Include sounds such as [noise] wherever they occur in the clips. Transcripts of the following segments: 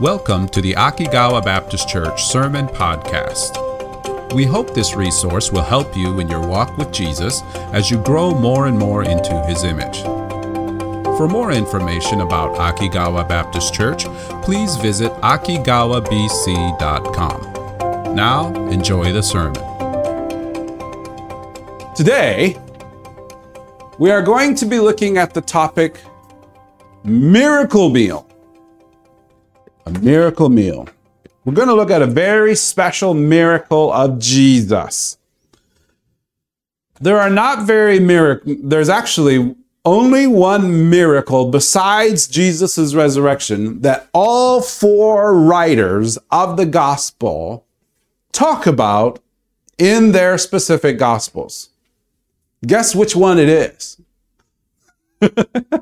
Welcome to the Akigawa Baptist Church Sermon Podcast. We hope this resource will help you in your walk with Jesus as you grow more and more into his image. For more information about Akigawa Baptist Church, please visit akigawabc.com. Now, enjoy the sermon. Today, we are going to be looking at the topic miracle meal. A miracle meal. We're going to look at a very special miracle of Jesus. There are not very miracle. There's actually only one miracle besides Jesus' resurrection that all four writers of the gospel talk about in their specific gospels. Guess which one it is? [laughs]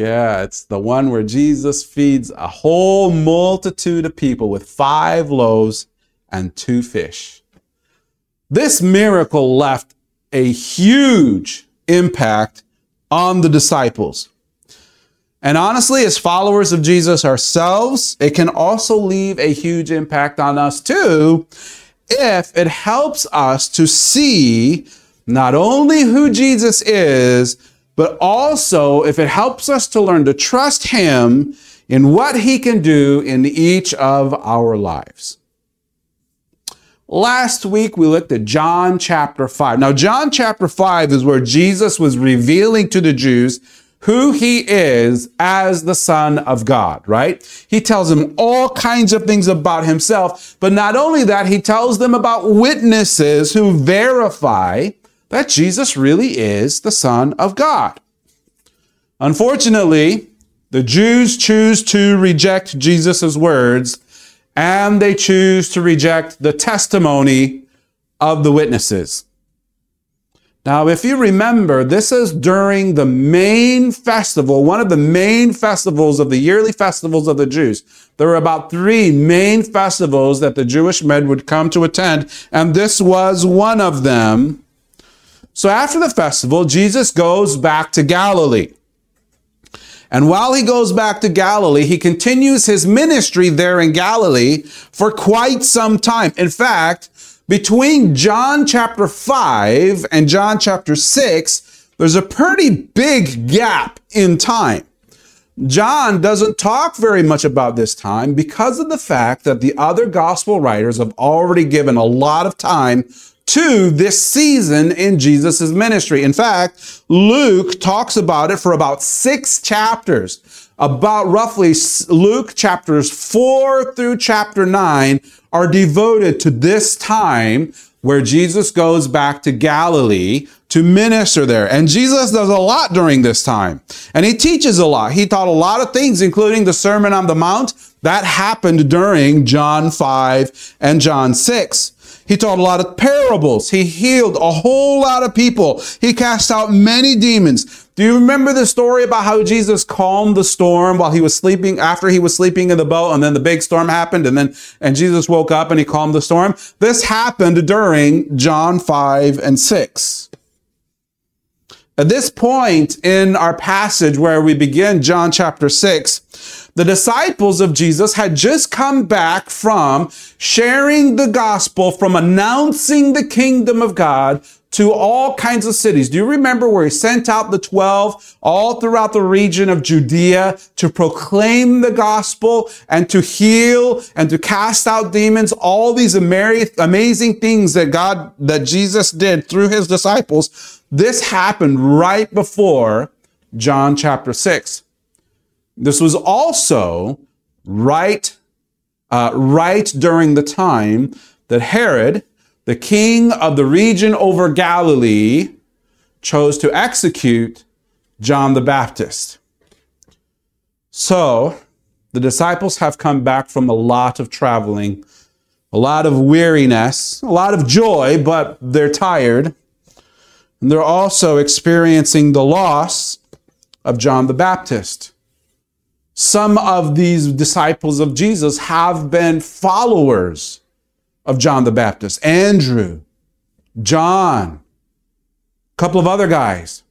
yeah, it's the one where Jesus feeds a whole multitude of people with five loaves and two fish. This miracle left a huge impact on the disciples. And honestly, as followers of Jesus ourselves, it can also leave a huge impact on us too if it helps us to see not only who Jesus is, but also if it helps us to learn to trust Him in what He can do in each of our lives. Last week we looked at John chapter 5. Now, John chapter 5 is where Jesus was revealing to the Jews who he is as the Son of God, right? He tells them all kinds of things about himself, but not only that, he tells them about witnesses who verify that Jesus really is the Son of God. Unfortunately, the Jews choose to reject Jesus' words and they choose to reject the testimony of the witnesses. Now, if you remember, this is during the main festival, one of the main festivals of the yearly festivals of the Jews. There were about three main festivals that the Jewish men would come to attend, and this was one of them. So after the festival, Jesus goes back to Galilee. And while he goes back to Galilee, he continues his ministry there in Galilee for quite some time. In fact, between John chapter 5 and John chapter 6, there's a pretty big gap in time. John doesn't talk very much about this time because of the fact that the other gospel writers have already given a lot of time to this season in Jesus' ministry. In fact, Luke talks about it for about six chapters. About roughly Luke chapters four through chapter nine are devoted to this time where Jesus goes back to Galilee to minister there. And Jesus does a lot during this time. And he teaches a lot. He taught a lot of things, including the Sermon on the Mount. That happened during John 5 and John 6. He taught a lot of parables. He healed a whole lot of people. He cast out many demons. Do you remember the story about how Jesus calmed the storm while he was sleeping, after he was sleeping in the boat, and then the big storm happened, and then and Jesus woke up and he calmed the storm? This happened during John 5 and 6. At this point in our passage where we begin John chapter 6, the disciples of Jesus had just come back from sharing the gospel, from announcing the kingdom of God to all kinds of cities. Do you remember where he sent out the 12 all throughout the region of Judea to proclaim the gospel and to heal and to cast out demons? All these amazing things that God, that Jesus did through his disciples. This happened right before John chapter 6. This was also right, uh, right during the time that Herod, the king of the region over Galilee, chose to execute John the Baptist. So, the disciples have come back from a lot of traveling, a lot of weariness, a lot of joy, but they're tired. And they're also experiencing the loss of John the Baptist. Some of these disciples of Jesus have been followers of John the Baptist. Andrew, John, a couple of other guys.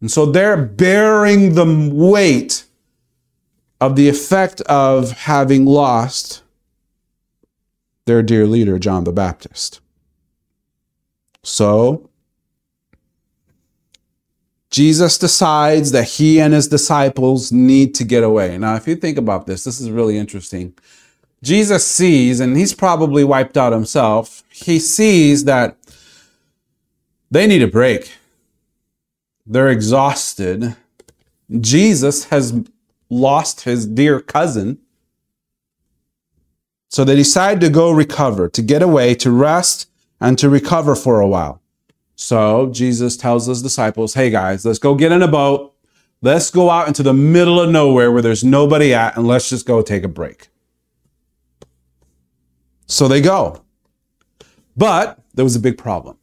And so they're bearing the weight of the effect of having lost their dear leader, John the Baptist. So, Jesus decides that he and his disciples need to get away. Now, if you think about this, this is really interesting. Jesus sees, and he's probably wiped out himself, he sees that they need a break. They're exhausted. Jesus has lost his dear cousin. So they decide to go recover, to get away, to rest, and to recover for a while. So Jesus tells his disciples, hey guys, let's go get in a boat. Let's go out into the middle of nowhere where there's nobody at, and let's just go take a break. So they go. But there was a big problem.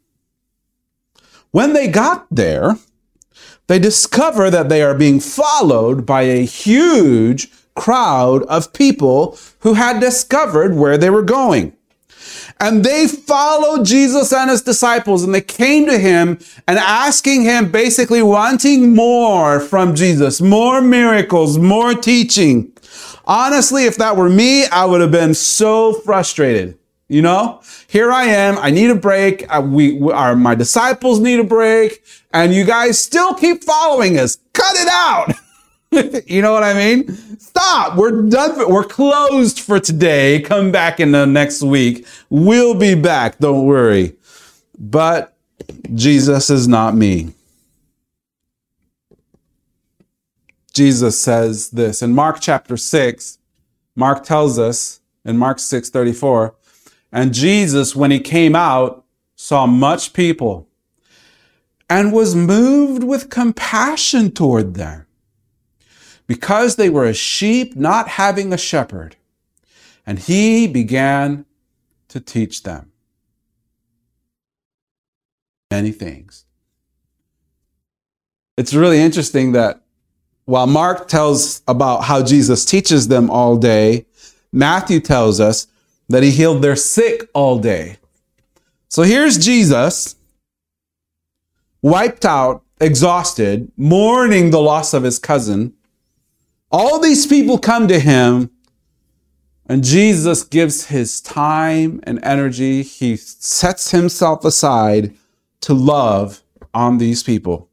When they got there, they discover that they are being followed by a huge crowd of people who had discovered where they were going. And they followed Jesus and his disciples and they came to him and asking him, basically wanting more from Jesus, more miracles, more teaching. Honestly, if that were me, I would have been so frustrated. You know, here I am. I need a break. I, we, we our, my disciples need a break and you guys still keep following us. Cut it out. [laughs] [laughs] you know what I mean? Stop. We're done. For, we're closed for today. Come back in the next week. We'll be back. Don't worry. But Jesus is not me. Jesus says this in Mark chapter 6. Mark tells us in Mark 6 34, and Jesus, when he came out, saw much people and was moved with compassion toward them because they were as sheep not having a shepherd. And he began to teach them many things. It's really interesting that while Mark tells about how Jesus teaches them all day, Matthew tells us that he healed their sick all day. So here's Jesus, wiped out, exhausted, mourning the loss of his cousin, all these people come to him, and Jesus gives his time and energy. He sets himself aside to love on these people.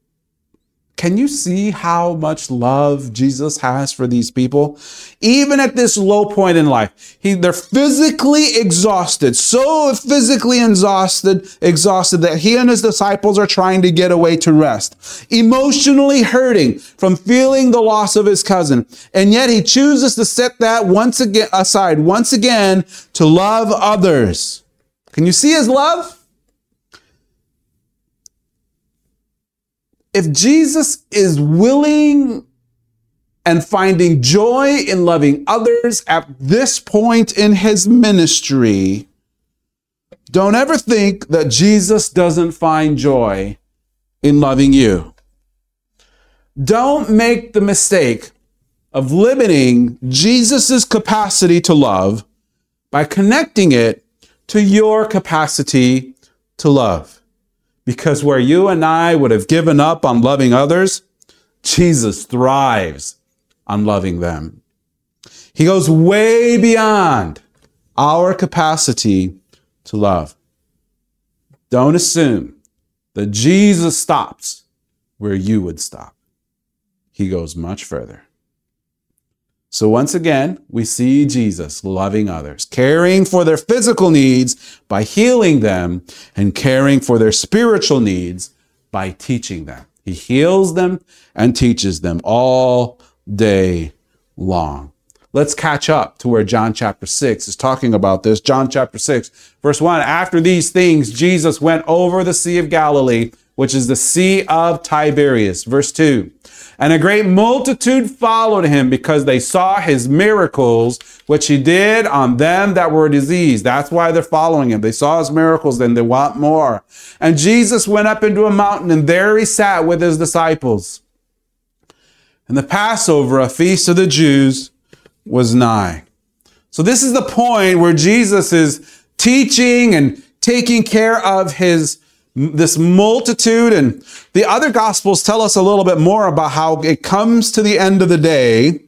Can you see how much love Jesus has for these people? Even at this low point in life, he, they're physically exhausted, so physically exhausted, exhausted that he and his disciples are trying to get away to rest. Emotionally hurting from feeling the loss of his cousin. And yet he chooses to set that once again aside, once again, to love others. Can you see his love? If Jesus is willing and finding joy in loving others at this point in his ministry, don't ever think that Jesus doesn't find joy in loving you. Don't make the mistake of limiting Jesus' capacity to love by connecting it to your capacity to love. Because where you and I would have given up on loving others, Jesus thrives on loving them. He goes way beyond our capacity to love. Don't assume that Jesus stops where you would stop. He goes much further. So once again, we see Jesus loving others, caring for their physical needs by healing them and caring for their spiritual needs by teaching them. He heals them and teaches them all day long. Let's catch up to where John chapter 6 is talking about this. John chapter 6, verse 1. After these things, Jesus went over the Sea of Galilee, which is the Sea of Tiberias. Verse 2. And a great multitude followed him because they saw his miracles, which he did on them that were diseased. That's why they're following him. They saw his miracles, then they want more. And Jesus went up into a mountain, and there he sat with his disciples. And the Passover, a feast of the Jews, was nigh. So this is the point where Jesus is teaching and taking care of his this multitude and the other gospels tell us a little bit more about how it comes to the end of the day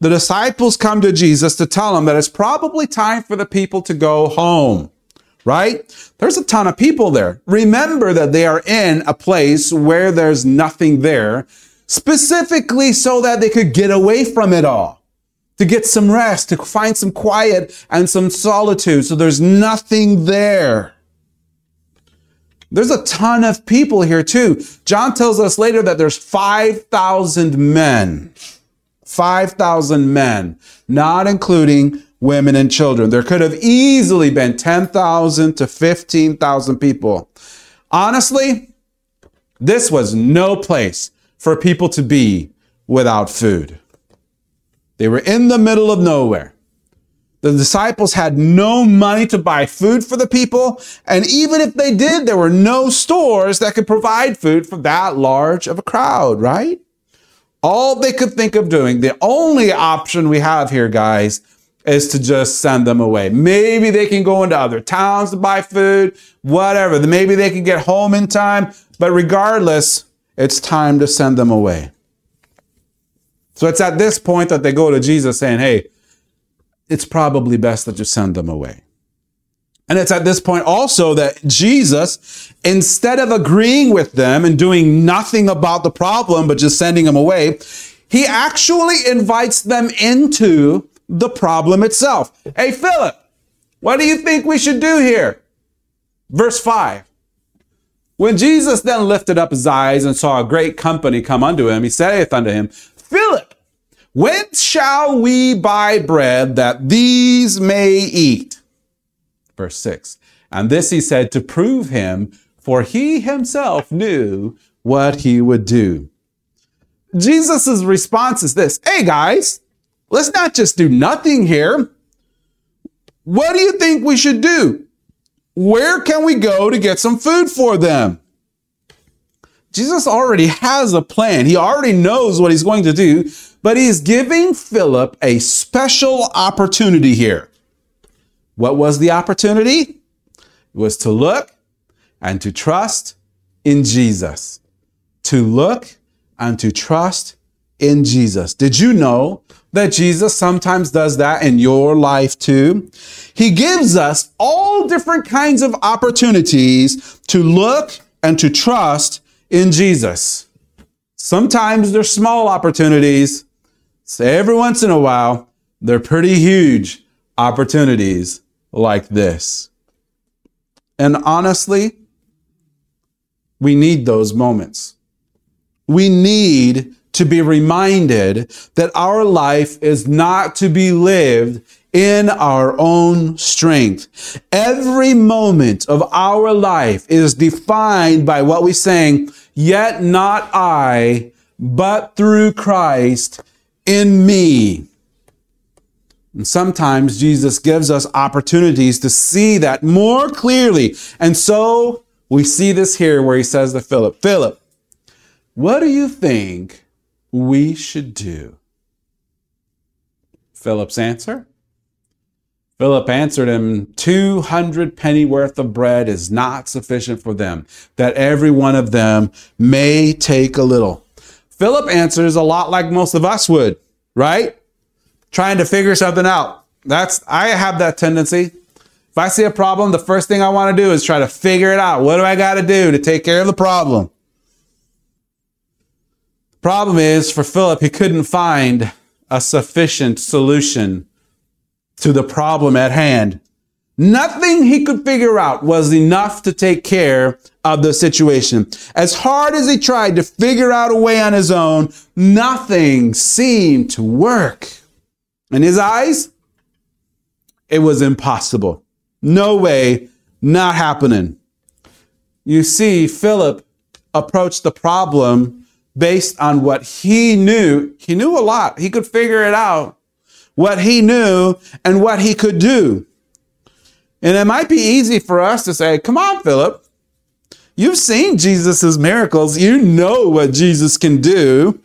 the disciples come to Jesus to tell him that it's probably time for the people to go home, right? There's a ton of people there. Remember that they are in a place where there's nothing there, specifically so that they could get away from it all, to get some rest, to find some quiet and some solitude. So there's nothing there. There's a ton of people here too. John tells us later that there's 5,000 men. 5,000 men, not including women and children. There could have easily been 10,000 to 15,000 people. Honestly, this was no place for people to be without food. They were in the middle of nowhere. The disciples had no money to buy food for the people. And even if they did, there were no stores that could provide food for that large of a crowd, right? All they could think of doing, the only option we have here, guys, is to just send them away. Maybe they can go into other towns to buy food, whatever. Maybe they can get home in time. But regardless, it's time to send them away. So it's at this point that they go to Jesus saying, Hey, it's probably best that you send them away. And it's at this point also that Jesus, instead of agreeing with them and doing nothing about the problem, but just sending them away, he actually invites them into the problem itself. Hey, Philip, what do you think we should do here? Verse 5. When Jesus then lifted up his eyes and saw a great company come unto him, he saith unto him, Philip, when shall we buy bread that these may eat? Verse 6. And this he said to prove him, for he himself knew what he would do. Jesus' response is this Hey guys, let's not just do nothing here. What do you think we should do? Where can we go to get some food for them? Jesus already has a plan. He already knows what he's going to do, but he's giving Philip a special opportunity here. What was the opportunity? It was to look and to trust in Jesus. To look and to trust in Jesus. Did you know that Jesus sometimes does that in your life too? He gives us all different kinds of opportunities to look and to trust in Jesus. Sometimes they're small opportunities. So every once in a while, they're pretty huge opportunities like this. And honestly, we need those moments. We need to be reminded that our life is not to be lived in our own strength. Every moment of our life is defined by what we're saying, yet not I, but through Christ in me. And sometimes Jesus gives us opportunities to see that more clearly. And so we see this here where he says to Philip, Philip, what do you think we should do? Philip's answer? Philip answered him, 200 penny worth of bread is not sufficient for them, that every one of them may take a little. Philip answers a lot like most of us would, right? trying to figure something out. That's I have that tendency. If I see a problem, the first thing I want to do is try to figure it out. What do I got to do to take care of the problem? The problem is for Philip, he couldn't find a sufficient solution to the problem at hand. Nothing he could figure out was enough to take care of the situation. As hard as he tried to figure out a way on his own, nothing seemed to work. In his eyes, it was impossible. No way, not happening. You see, Philip approached the problem based on what he knew. He knew a lot. He could figure it out. What he knew and what he could do. And it might be easy for us to say, come on, Philip. You've seen Jesus' miracles. You know what Jesus can do.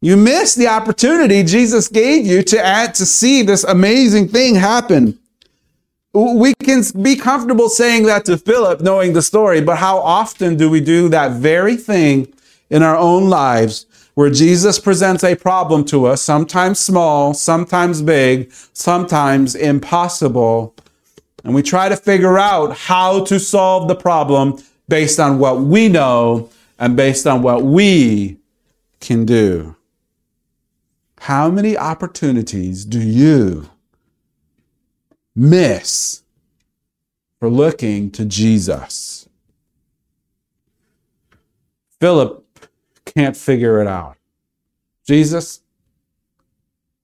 You missed the opportunity Jesus gave you to add to see this amazing thing happen. We can be comfortable saying that to Philip, knowing the story, but how often do we do that very thing in our own lives where Jesus presents a problem to us, sometimes small, sometimes big, sometimes impossible. And we try to figure out how to solve the problem based on what we know and based on what we can do. How many opportunities do you miss for looking to Jesus? Philip can't figure it out. Jesus,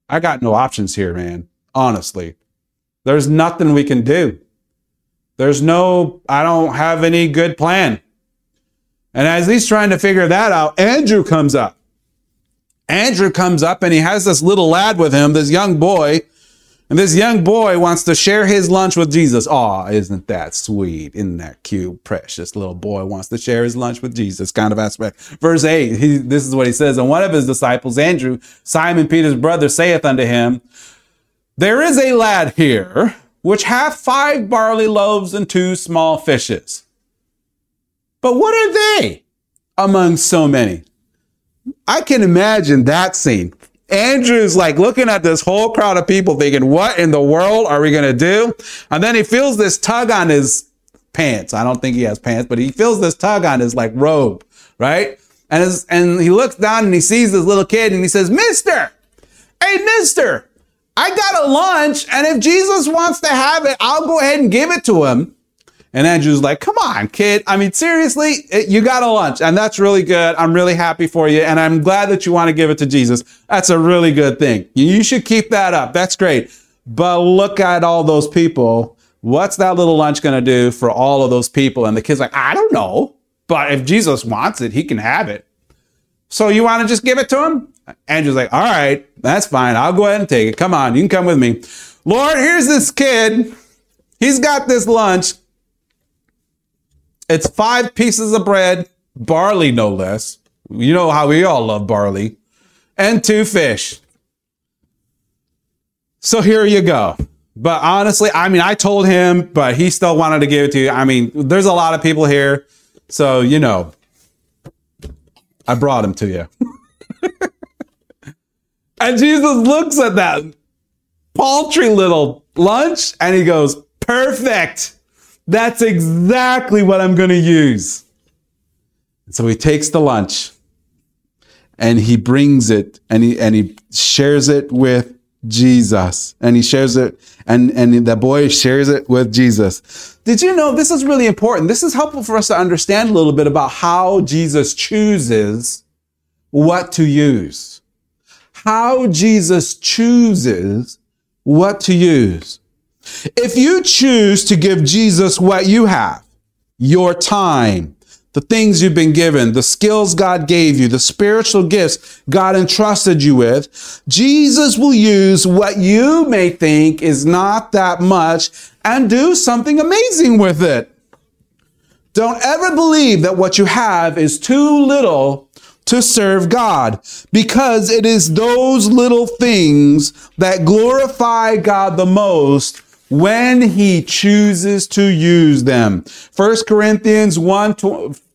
I got no options here, man. Honestly, there's nothing we can do. There's no, I don't have any good plan. And as he's trying to figure that out, Andrew comes up. Andrew comes up and he has this little lad with him, this young boy. And this young boy wants to share his lunch with Jesus. Aw, isn't that sweet? Isn't that cute? Precious little boy wants to share his lunch with Jesus, kind of aspect. Verse 8, he, this is what he says. And one of his disciples, Andrew, Simon Peter's brother, saith unto him, There is a lad here which hath five barley loaves and two small fishes. But what are they among so many? I can imagine that scene. Andrew's like looking at this whole crowd of people thinking, what in the world are we going to do? And then he feels this tug on his pants. I don't think he has pants, but he feels this tug on his like robe, right? And his, and he looks down and he sees this little kid and he says, Mister, hey, Mister, I got a lunch. And if Jesus wants to have it, I'll go ahead and give it to him. And Andrew's like, come on, kid. I mean, seriously, it, you got a lunch and that's really good. I'm really happy for you. And I'm glad that you want to give it to Jesus. That's a really good thing. You should keep that up. That's great. But look at all those people. What's that little lunch going to do for all of those people? And the kid's like, I don't know. But if Jesus wants it, he can have it. So you want to just give it to him? Andrew's like, all right, that's fine. I'll go ahead and take it. Come on, you can come with me. Lord, here's this kid. He's got this lunch. It's five pieces of bread, barley no less. You know how we all love barley, and two fish. So here you go. But honestly, I mean, I told him, but he still wanted to give it to you. I mean, there's a lot of people here. So, you know, I brought him to you. [laughs] and Jesus looks at that paltry little lunch and he goes, Perfect. That's exactly what I'm going to use. So he takes the lunch and he brings it and he, and he shares it with Jesus and he shares it and, and the boy shares it with Jesus. Did you know this is really important? This is helpful for us to understand a little bit about how Jesus chooses what to use. How Jesus chooses what to use. If you choose to give Jesus what you have, your time, the things you've been given, the skills God gave you, the spiritual gifts God entrusted you with, Jesus will use what you may think is not that much and do something amazing with it. Don't ever believe that what you have is too little to serve God because it is those little things that glorify God the most when he chooses to use them. 1 Corinthians 1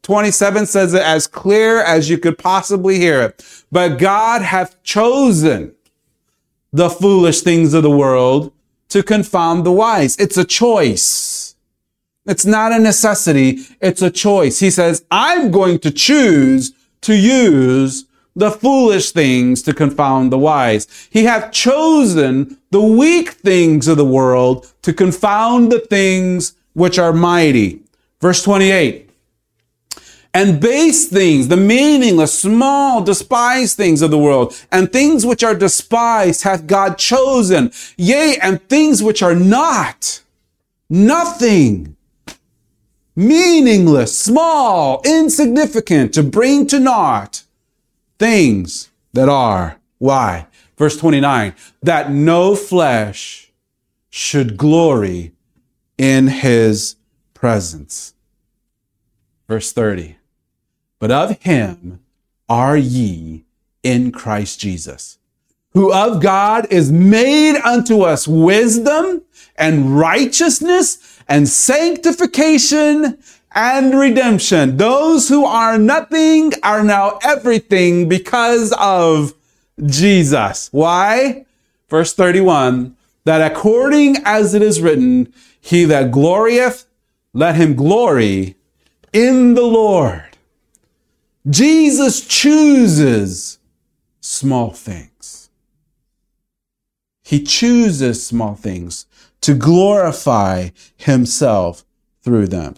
27 says it as clear as you could possibly hear it. But God hath chosen the foolish things of the world to confound the wise. It's a choice. It's not a necessity. It's a choice. He says, I'm going to choose to use the foolish things to confound the wise. He hath chosen the weak things of the world to confound the things which are mighty. Verse 28. And base things, the meaningless, small, despised things of the world, and things which are despised hath God chosen. Yea, and things which are not, nothing, meaningless, small, insignificant, to bring to naught things that are. Why? Verse 29, that no flesh should glory in his presence. Verse 30, but of him are ye in Christ Jesus, who of God is made unto us wisdom and righteousness and sanctification and redemption. Those who are nothing are now everything because of Jesus. Why? Verse 31 that according as it is written, he that glorieth, let him glory in the Lord. Jesus chooses small things. He chooses small things to glorify himself through them.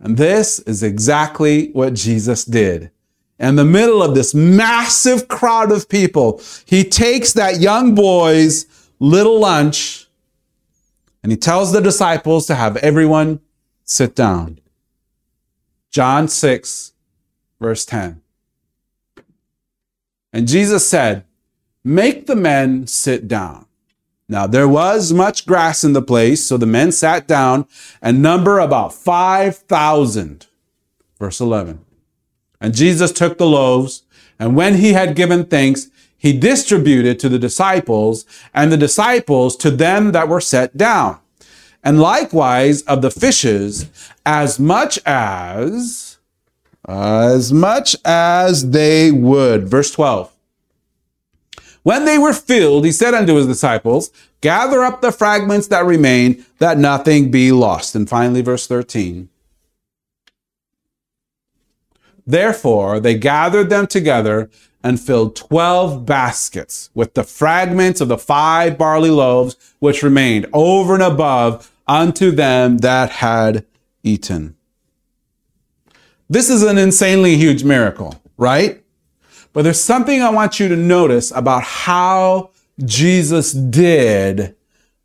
And this is exactly what Jesus did. In the middle of this massive crowd of people, he takes that young boy's little lunch and he tells the disciples to have everyone sit down. John 6, verse 10. And Jesus said, Make the men sit down. Now there was much grass in the place, so the men sat down and number about 5,000. Verse 11. And Jesus took the loaves, and when he had given thanks, he distributed to the disciples, and the disciples to them that were set down. And likewise of the fishes, as much as, as much as they would. Verse 12. When they were filled, he said unto his disciples, Gather up the fragments that remain, that nothing be lost. And finally, verse 13. Therefore, they gathered them together and filled 12 baskets with the fragments of the five barley loaves which remained over and above unto them that had eaten. This is an insanely huge miracle, right? But there's something I want you to notice about how Jesus did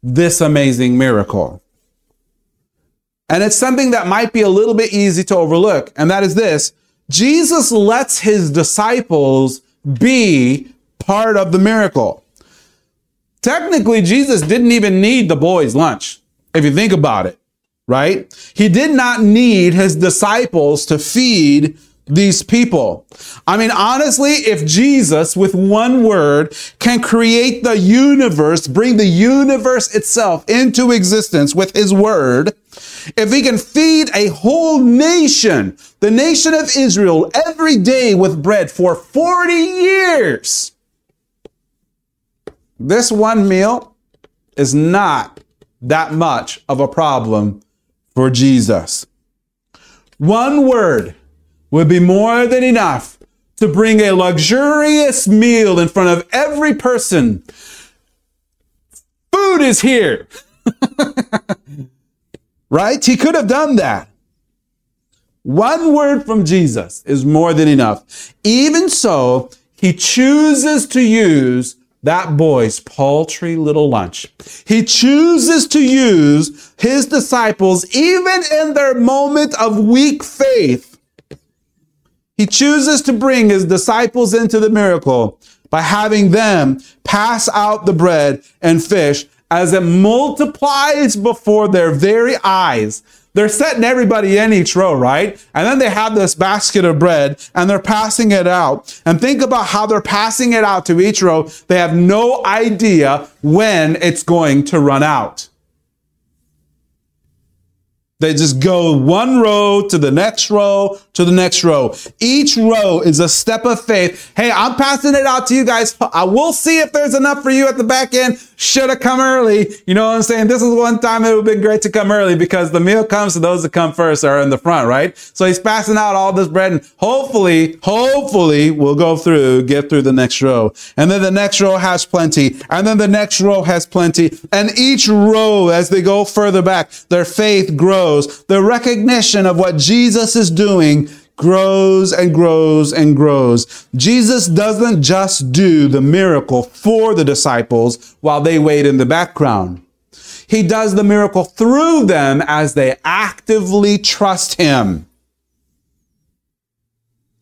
this amazing miracle. And it's something that might be a little bit easy to overlook. And that is this. Jesus lets his disciples be part of the miracle. Technically, Jesus didn't even need the boys' lunch, if you think about it, right? He did not need his disciples to feed these people. I mean, honestly, if Jesus, with one word, can create the universe, bring the universe itself into existence with his word, if he can feed a whole nation, the nation of Israel, every day with bread for 40 years, this one meal is not that much of a problem for Jesus. One word would be more than enough to bring a luxurious meal in front of every person. Food is here. [laughs] right? He could have done that. One word from Jesus is more than enough. Even so, he chooses to use that boy's paltry little lunch. He chooses to use his disciples, even in their moment of weak faith, he chooses to bring his disciples into the miracle by having them pass out the bread and fish as it multiplies before their very eyes. They're setting everybody in each row, right? And then they have this basket of bread and they're passing it out. And think about how they're passing it out to each row. They have no idea when it's going to run out. They just go one row to the next row to the next row. Each row is a step of faith. Hey, I'm passing it out to you guys. I will see if there's enough for you at the back end. Should have come early. You know what I'm saying? This is one time it would have been great to come early because the meal comes to those that come first are in the front, right? So he's passing out all this bread and hopefully, hopefully we'll go through, get through the next row. And then the next row has plenty. And then the next row has plenty. And each row, as they go further back, their faith grows. The recognition of what Jesus is doing grows and grows and grows. Jesus doesn't just do the miracle for the disciples while they wait in the background. He does the miracle through them as they actively trust Him.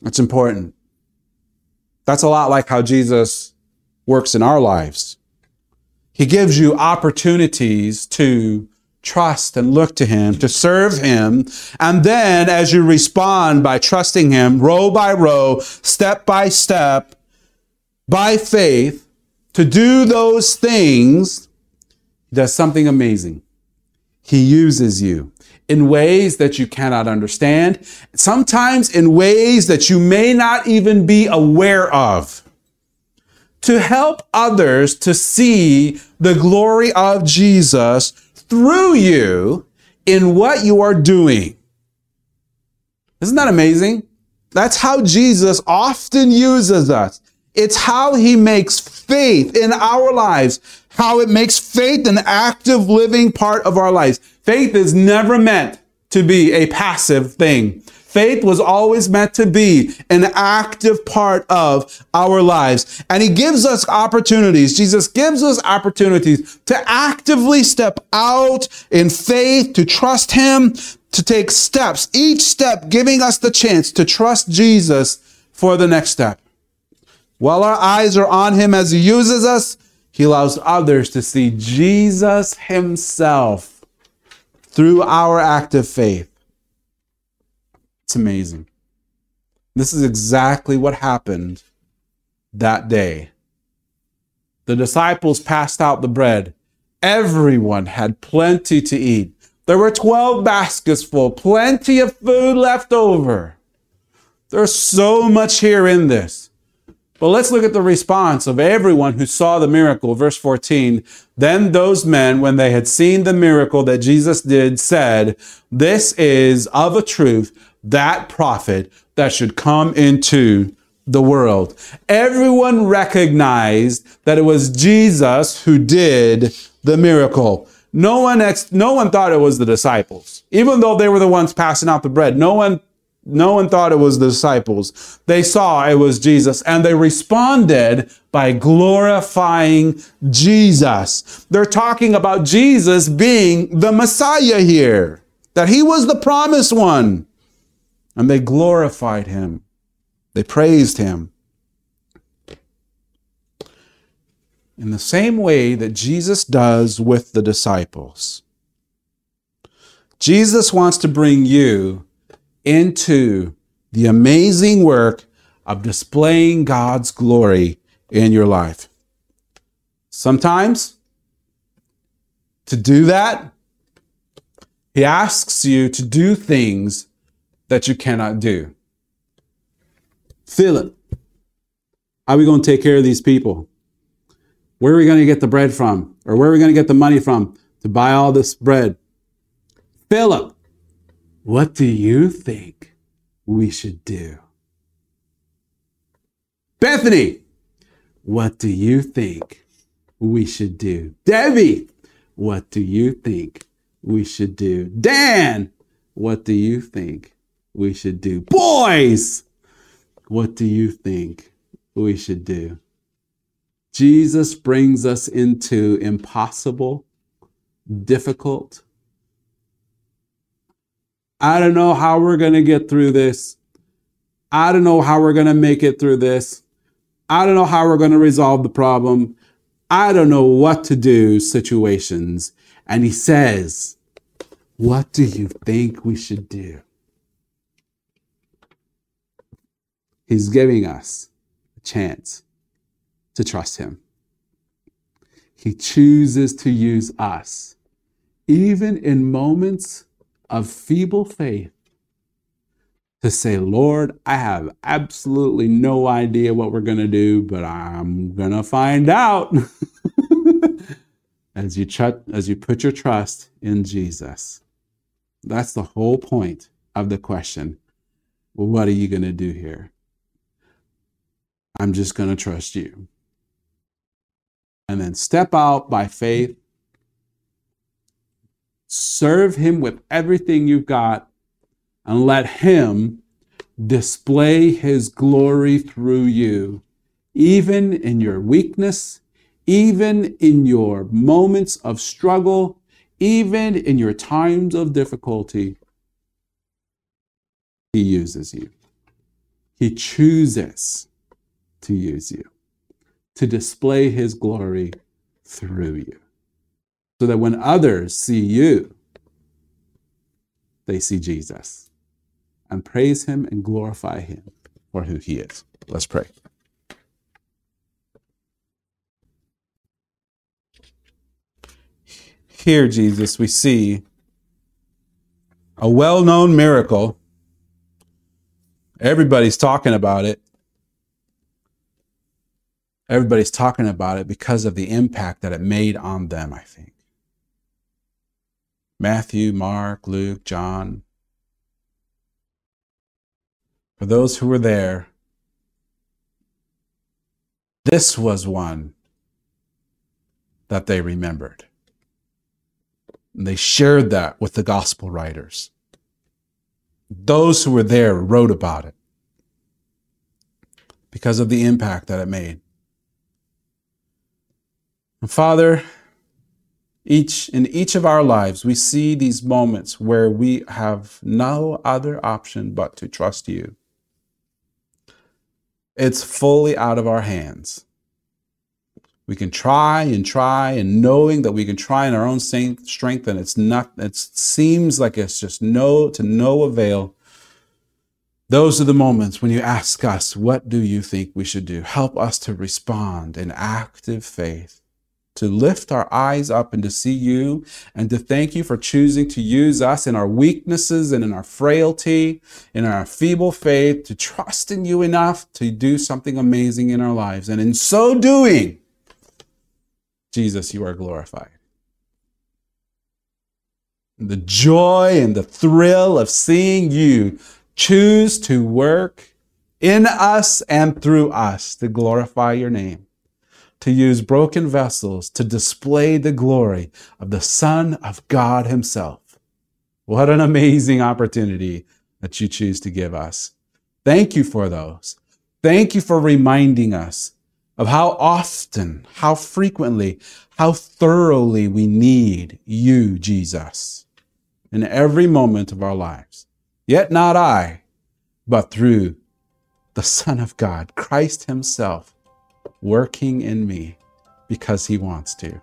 That's important. That's a lot like how Jesus works in our lives. He gives you opportunities to trust and look to Him, to serve Him. And then as you respond by trusting Him, row by row, step by step, by faith, to do those things, does something amazing. He uses you in ways that you cannot understand, sometimes in ways that you may not even be aware of. To help others to see the glory of Jesus through you in what you are doing. Isn't that amazing? That's how Jesus often uses us. It's how he makes faith in our lives, how it makes faith an active living part of our lives. Faith is never meant to be a passive thing. Faith was always meant to be an active part of our lives. And he gives us opportunities. Jesus gives us opportunities to actively step out in faith, to trust him, to take steps, each step giving us the chance to trust Jesus for the next step. While our eyes are on him as he uses us, he allows others to see Jesus himself through our active faith. It's amazing. This is exactly what happened that day. The disciples passed out the bread. Everyone had plenty to eat. There were 12 baskets full, plenty of food left over. There's so much here in this. But let's look at the response of everyone who saw the miracle. Verse 14. Then those men, when they had seen the miracle that Jesus did, said, This is of a truth that prophet that should come into the world. Everyone recognized that it was Jesus who did the miracle. No one, ex- no one thought it was the disciples. Even though they were the ones passing out the bread, no one, no one thought it was the disciples. They saw it was Jesus and they responded by glorifying Jesus. They're talking about Jesus being the Messiah here, that he was the promised one. And they glorified him. They praised him. in the same way that Jesus does with the disciples. Jesus wants to bring you into the amazing work of displaying God's glory in your life. Sometimes, to do that, He asks you to do things that you cannot do. Philip, how are we going to take care of these people? Where are we going to get the bread from? Or where are we going to get the money from to buy all this bread? Philip, what do you think we should do? Bethany, what do you think we should do? Debbie, what do you think we should do? Dan, what do you think we should do? Boys, what do you think we should do? Jesus brings us into impossible, difficult. I don't know how we're going to get through this. I don't know how we're going to make it through this. I don't know how we're going to resolve the problem. I don't know what to do situations. And he says, What do you think we should do? He's giving us a chance to trust Him. He chooses to use us, even in moments of feeble faith, to say, Lord, I have absolutely no idea what we're going to do, but I'm going to find out. [laughs] as, you as you put your trust in Jesus. That's the whole point of the question. Well, what are you going to do here? I'm just going to trust you and then step out by faith. Serve Him with everything you've got and let Him display His glory through you, even in your weakness, even in your moments of struggle, even in your times of difficulty. He uses you. He chooses to use you to display his glory through you. So that when others see you, they see Jesus and praise him and glorify him for who he is. Let's pray. Here, Jesus, we see a well known miracle. Everybody's talking about it. Everybody's talking about it because of the impact that it made on them, I think. Matthew, Mark, Luke, John. For those who were there, this was one that they remembered. And they shared that with the gospel writers. Those who were there wrote about it because of the impact that it made. Father, each in each of our lives we see these moments where we have no other option but to trust you. It's fully out of our hands. We can try and try and knowing that we can try in our own strength and it's not, it seems like it's just no, to no avail. Those are the moments when you ask us, what do you think we should do? Help us to respond in active faith, to lift our eyes up and to see you and to thank you for choosing to use us in our weaknesses and in our frailty, in our feeble faith, to trust in you enough to do something amazing in our lives. And in so doing, Jesus, you are glorified. The joy and the thrill of seeing you choose to work in us and through us to glorify your name, to use broken vessels to display the glory of the Son of God Himself. What an amazing opportunity that you choose to give us. Thank you for those. Thank you for reminding us of how often, how frequently, how thoroughly we need you, Jesus, in every moment of our lives. Yet not I, but through the Son of God, Christ Himself, working in me because He wants to.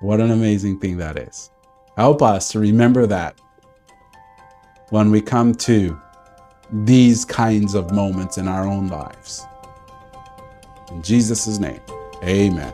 What an amazing thing that is. Help us to remember that when we come to these kinds of moments in our own lives. In Jesus' name, amen.